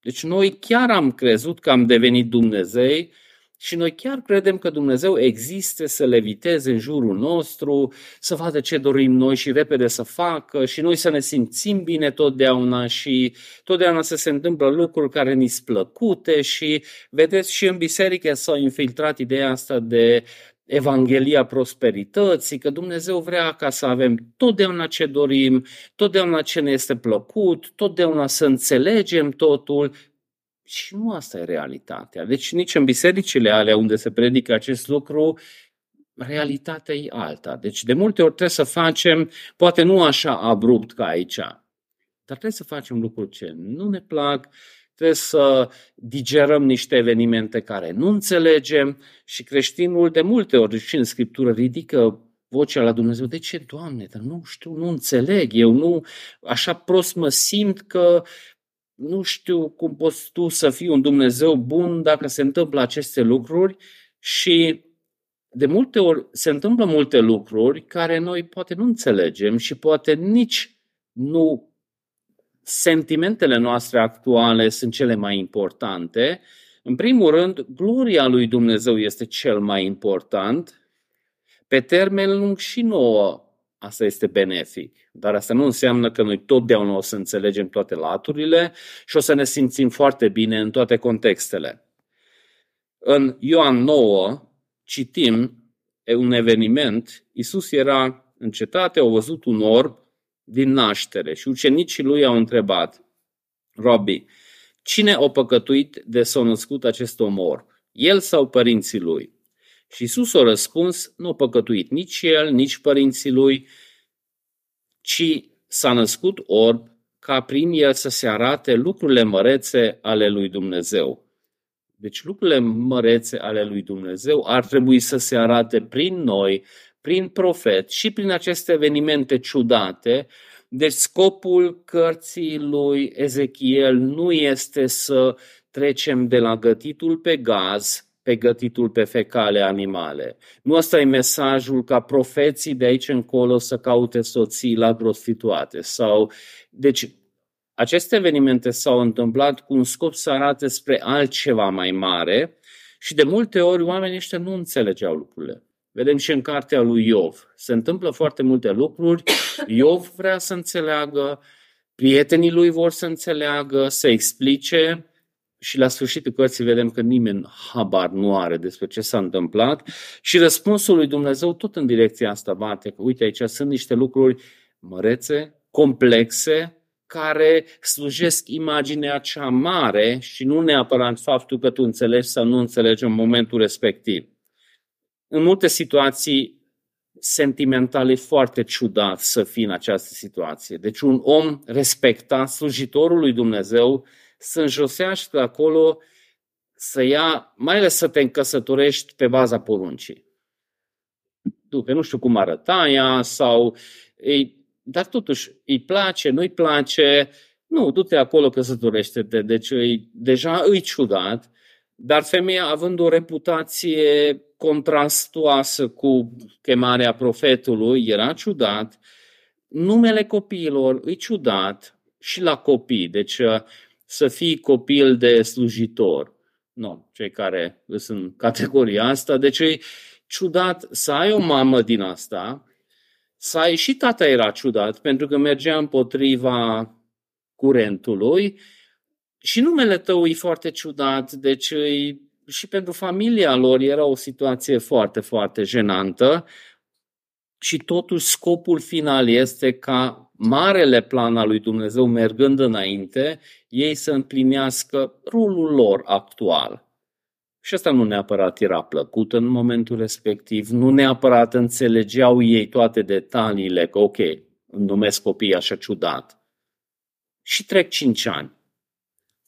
Deci noi chiar am crezut că am devenit Dumnezei și noi chiar credem că Dumnezeu există să leviteze în jurul nostru, să vadă ce dorim noi și repede să facă și noi să ne simțim bine totdeauna și totdeauna să se întâmplă lucruri care ni sunt plăcute și vedeți și în biserică s-a infiltrat ideea asta de Evanghelia prosperității, că Dumnezeu vrea ca să avem totdeauna ce dorim, totdeauna ce ne este plăcut, totdeauna să înțelegem totul, și nu asta e realitatea. Deci nici în bisericile alea unde se predică acest lucru, realitatea e alta. Deci de multe ori trebuie să facem, poate nu așa abrupt ca aici, dar trebuie să facem lucruri ce nu ne plac, trebuie să digerăm niște evenimente care nu înțelegem și creștinul de multe ori și în Scriptură ridică vocea la Dumnezeu. De ce, Doamne? Dar nu știu, nu înțeleg. Eu nu, așa prost mă simt că nu știu cum poți tu să fii un Dumnezeu bun dacă se întâmplă aceste lucruri și de multe ori se întâmplă multe lucruri care noi poate nu înțelegem și poate nici nu sentimentele noastre actuale sunt cele mai importante. În primul rând, gloria lui Dumnezeu este cel mai important. Pe termen lung și nouă asta este benefic. Dar asta nu înseamnă că noi totdeauna o să înțelegem toate laturile și o să ne simțim foarte bine în toate contextele. În Ioan 9 citim un eveniment, Isus era în cetate, au văzut un orb din naștere și ucenicii lui au întrebat, Robi, cine a păcătuit de s-a născut acest om orb? El sau părinții lui? Și Isus a răspuns, nu a păcătuit nici el, nici părinții lui, ci s-a născut orb ca prin el să se arate lucrurile mărețe ale lui Dumnezeu. Deci lucrurile mărețe ale lui Dumnezeu ar trebui să se arate prin noi, prin profet și prin aceste evenimente ciudate. Deci scopul cărții lui Ezechiel nu este să trecem de la gătitul pe gaz pe gătitul pe fecale animale. Nu ăsta e mesajul ca profeții de aici încolo să caute soții la prostituate. Sau, deci, aceste evenimente s-au întâmplat cu un scop să arate spre altceva mai mare și de multe ori oamenii ăștia nu înțelegeau lucrurile. Vedem și în cartea lui Iov. Se întâmplă foarte multe lucruri. Iov vrea să înțeleagă, Prietenii lui vor să înțeleagă, să explice și la sfârșitul cărții vedem că nimeni habar nu are despre ce s-a întâmplat și răspunsul lui Dumnezeu tot în direcția asta bate, că uite aici sunt niște lucruri mărețe, complexe, care slujesc imaginea cea mare și nu neapărat faptul că tu înțelegi sau nu înțelegi în momentul respectiv. În multe situații sentimental e foarte ciudat să fii în această situație. Deci un om respectat, slujitorul lui Dumnezeu, să înjosească acolo, să ia, mai ales să te încăsătorești pe baza poruncii. După, nu știu cum arăta ea, sau ei, dar totuși îi place, nu îi place, nu, du-te acolo căsătorește-te, deci îi, deja îi ciudat, dar femeia având o reputație contrastoasă cu chemarea profetului, era ciudat, numele copiilor îi ciudat și la copii, deci să fii copil de slujitor. Nu, cei care sunt în categoria asta. Deci e ciudat să ai o mamă din asta, să ai și tata era ciudat, pentru că mergea împotriva curentului și numele tău e foarte ciudat, deci e, și pentru familia lor era o situație foarte, foarte jenantă și totuși scopul final este ca marele plan al lui Dumnezeu mergând înainte, ei să împlinească rolul lor actual. Și asta nu neapărat era plăcut în momentul respectiv, nu neapărat înțelegeau ei toate detaliile, că ok, îmi numesc copiii așa ciudat. Și trec cinci ani.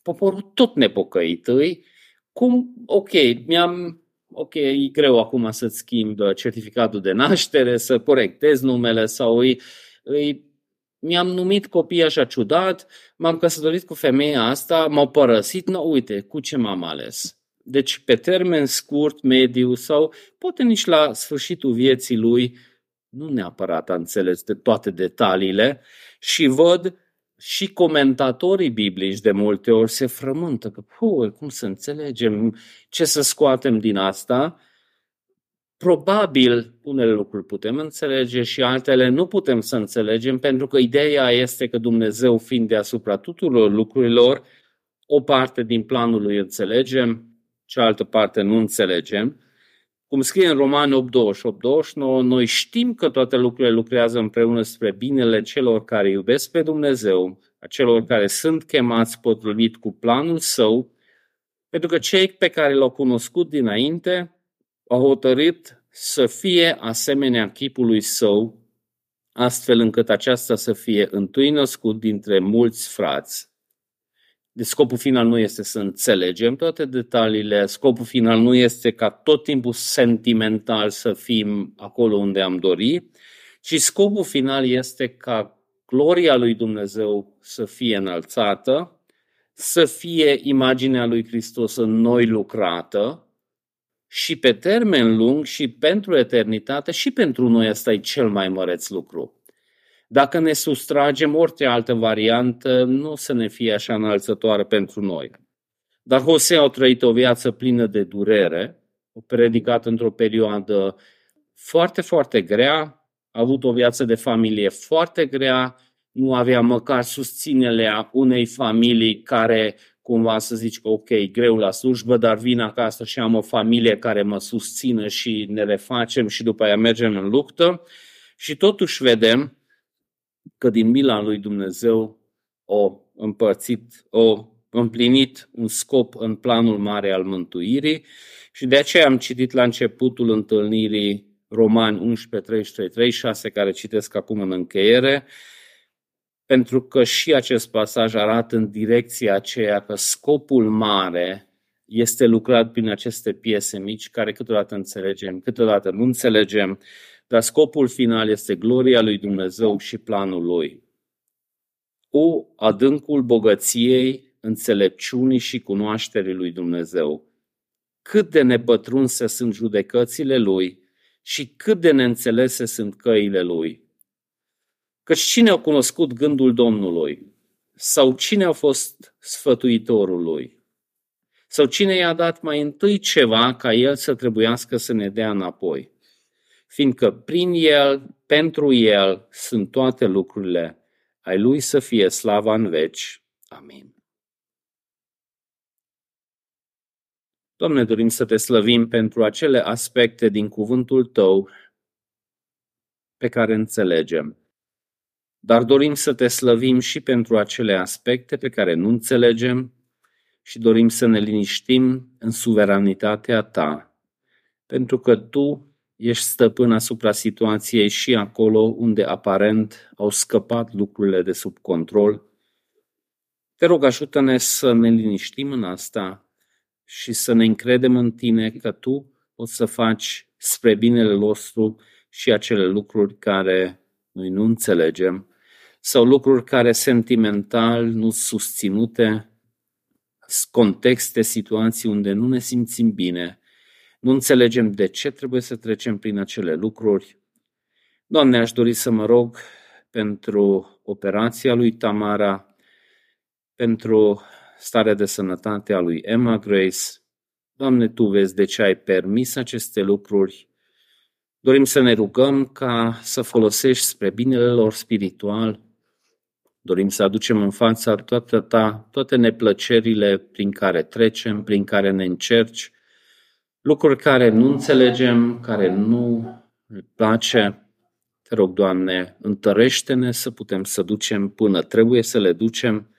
Poporul tot nepocăit îi, cum, ok, mi-am ok, e greu acum să-ți schimb certificatul de naștere, să corectez numele sau îi, îi mi-am numit copii așa ciudat, m-am căsătorit cu femeia asta, m-au părăsit, nu, uite, cu ce m-am ales. Deci, pe termen scurt, mediu sau poate nici la sfârșitul vieții lui, nu neapărat a înțeles de toate detaliile și văd și comentatorii biblici de multe ori se frământă că, cum să înțelegem, ce să scoatem din asta, Probabil unele lucruri putem înțelege și altele nu putem să înțelegem, pentru că ideea este că Dumnezeu, fiind deasupra tuturor lucrurilor, o parte din planul lui înțelegem, cealaltă parte nu înțelegem. Cum scrie în Romani 8, 28, 29, noi știm că toate lucrurile lucrează împreună spre binele celor care iubesc pe Dumnezeu, a celor care sunt chemați potrivit cu planul său, pentru că cei pe care l-au cunoscut dinainte a hotărât să fie asemenea chipului său, astfel încât aceasta să fie întâi născut dintre mulți frați. De scopul final nu este să înțelegem toate detaliile, scopul final nu este ca tot timpul sentimental să fim acolo unde am dori, ci scopul final este ca gloria lui Dumnezeu să fie înălțată, să fie imaginea lui Hristos în noi lucrată, și pe termen lung și pentru eternitate și pentru noi asta e cel mai măreț lucru. Dacă ne sustragem orice altă variantă, nu să ne fie așa înălțătoare pentru noi. Dar Hosea a trăit o viață plină de durere, o predicat într-o perioadă foarte, foarte grea, a avut o viață de familie foarte grea, nu avea măcar susținerea unei familii care cumva să zici că ok, greu la slujbă, dar vin acasă și am o familie care mă susține și ne refacem și după aia mergem în luptă. Și totuși vedem că din mila lui Dumnezeu o împărțit, o împlinit un scop în planul mare al mântuirii și de aceea am citit la începutul întâlnirii Romani 11, 33, 36, care citesc acum în încheiere, pentru că și acest pasaj arată în direcția aceea că scopul mare este lucrat prin aceste piese mici care câteodată înțelegem, câteodată nu înțelegem, dar scopul final este gloria lui Dumnezeu și planul lui. O adâncul bogăției, înțelepciunii și cunoașterii lui Dumnezeu. Cât de nepătrunse sunt judecățile lui și cât de neînțelese sunt căile lui. Căci cine a cunoscut gândul Domnului? Sau cine a fost sfătuitorul lui? Sau cine i-a dat mai întâi ceva ca el să trebuiască să ne dea înapoi? Fiindcă prin el, pentru el, sunt toate lucrurile. Ai Lui să fie slava în veci. Amin. Doamne, dorim să te slăvim pentru acele aspecte din cuvântul Tău pe care înțelegem. Dar dorim să te slăvim și pentru acele aspecte pe care nu înțelegem și dorim să ne liniștim în suveranitatea Ta, pentru că Tu ești stăpân asupra situației și acolo unde aparent au scăpat lucrurile de sub control. Te rog, ajută-ne să ne liniștim în asta și să ne încredem în Tine că Tu poți să faci spre binele nostru și acele lucruri care noi nu înțelegem sau lucruri care sentimental nu susținute, contexte, situații unde nu ne simțim bine, nu înțelegem de ce trebuie să trecem prin acele lucruri. Doamne, aș dori să mă rog pentru operația lui Tamara, pentru starea de sănătate a lui Emma Grace. Doamne, Tu vezi de ce ai permis aceste lucruri. Dorim să ne rugăm ca să folosești spre binele lor spiritual. Dorim să aducem în fața toată ta, toate neplăcerile prin care trecem, prin care ne încerci, lucruri care nu înțelegem, care nu ne place. Te rog, Doamne, întărește-ne să putem să ducem până trebuie să le ducem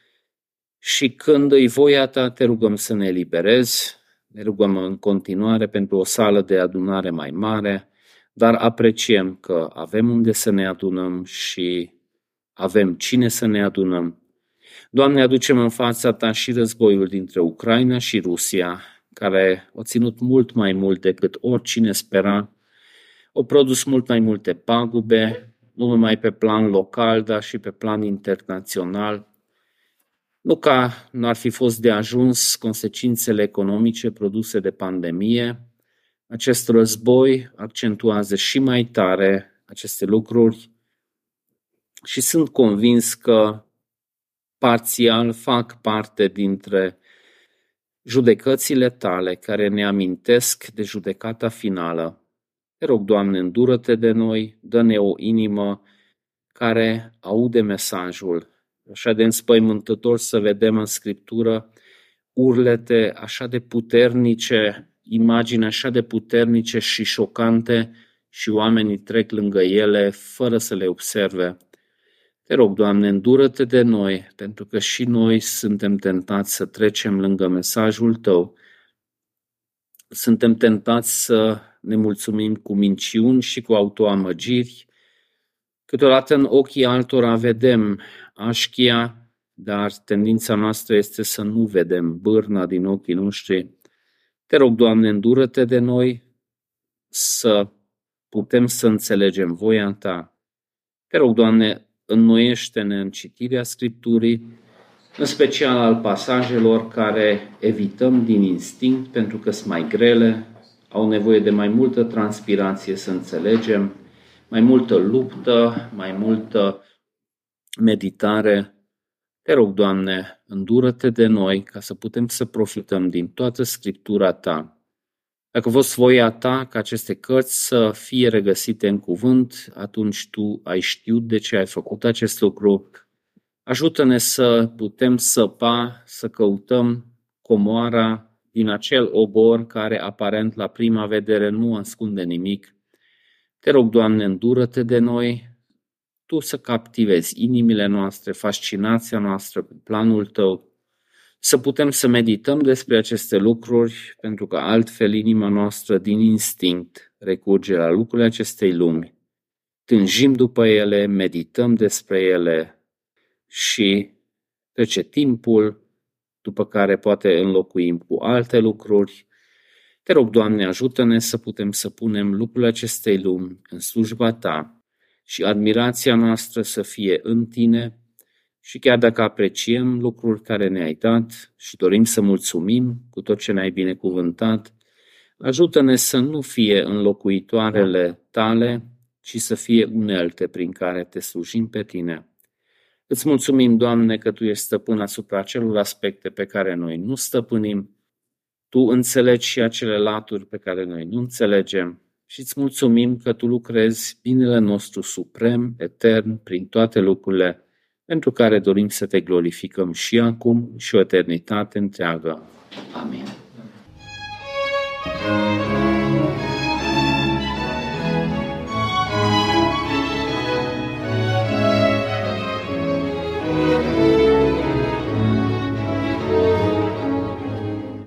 și când îi voia Ta, te rugăm să ne eliberezi, ne rugăm în continuare pentru o sală de adunare mai mare, dar apreciem că avem unde să ne adunăm și avem cine să ne adunăm. Doamne, aducem în fața Ta și războiul dintre Ucraina și Rusia, care a ținut mult mai mult decât oricine spera, au produs mult mai multe pagube, nu numai pe plan local, dar și pe plan internațional. Nu ca nu ar fi fost de ajuns consecințele economice produse de pandemie, acest război accentuează și mai tare aceste lucruri și sunt convins că parțial fac parte dintre judecățile tale care ne amintesc de judecata finală. Te rog, Doamne, îndură-te de noi, dă-ne o inimă care aude mesajul. Așa de înspăimântător să vedem în Scriptură urlete așa de puternice, imagini așa de puternice și șocante și oamenii trec lângă ele fără să le observe. Te rog, Doamne, îndură-te de noi, pentru că și noi suntem tentați să trecem lângă mesajul Tău. Suntem tentați să ne mulțumim cu minciuni și cu autoamăgiri. Câteodată în ochii altora vedem așchia, dar tendința noastră este să nu vedem bârna din ochii noștri. Te rog, Doamne, îndură-te de noi să putem să înțelegem voia Ta. Te rog, Doamne, înnoiește-ne în citirea Scripturii, în special al pasajelor care evităm din instinct pentru că sunt mai grele, au nevoie de mai multă transpirație să înțelegem, mai multă luptă, mai multă meditare. Te rog, Doamne, îndură-te de noi ca să putem să profităm din toată Scriptura Ta dacă a fost voia ta ca aceste cărți să fie regăsite în cuvânt, atunci tu ai știut de ce ai făcut acest lucru. Ajută-ne să putem săpa, să căutăm comoara din acel obor care aparent la prima vedere nu ascunde nimic. Te rog, Doamne, îndură-te de noi, Tu să captivezi inimile noastre, fascinația noastră cu planul Tău, să putem să medităm despre aceste lucruri, pentru că altfel inima noastră din instinct recurge la lucrurile acestei lumi. Tânjim după ele, medităm despre ele și trece timpul, după care poate înlocuim cu alte lucruri. Te rog, Doamne, ajută-ne să putem să punem lucrurile acestei lumi în slujba Ta și admirația noastră să fie în Tine, și chiar dacă apreciem lucruri care ne-ai dat și dorim să mulțumim cu tot ce ne-ai binecuvântat, ajută-ne să nu fie înlocuitoarele tale, ci să fie unelte prin care te slujim pe tine. Îți mulțumim, Doamne, că Tu ești stăpân asupra acelor aspecte pe care noi nu stăpânim. Tu înțelegi și acele laturi pe care noi nu înțelegem și îți mulțumim că Tu lucrezi binele nostru suprem, etern, prin toate lucrurile, pentru care dorim să Te glorificăm și acum și o eternitate întreagă. Amin. Amin.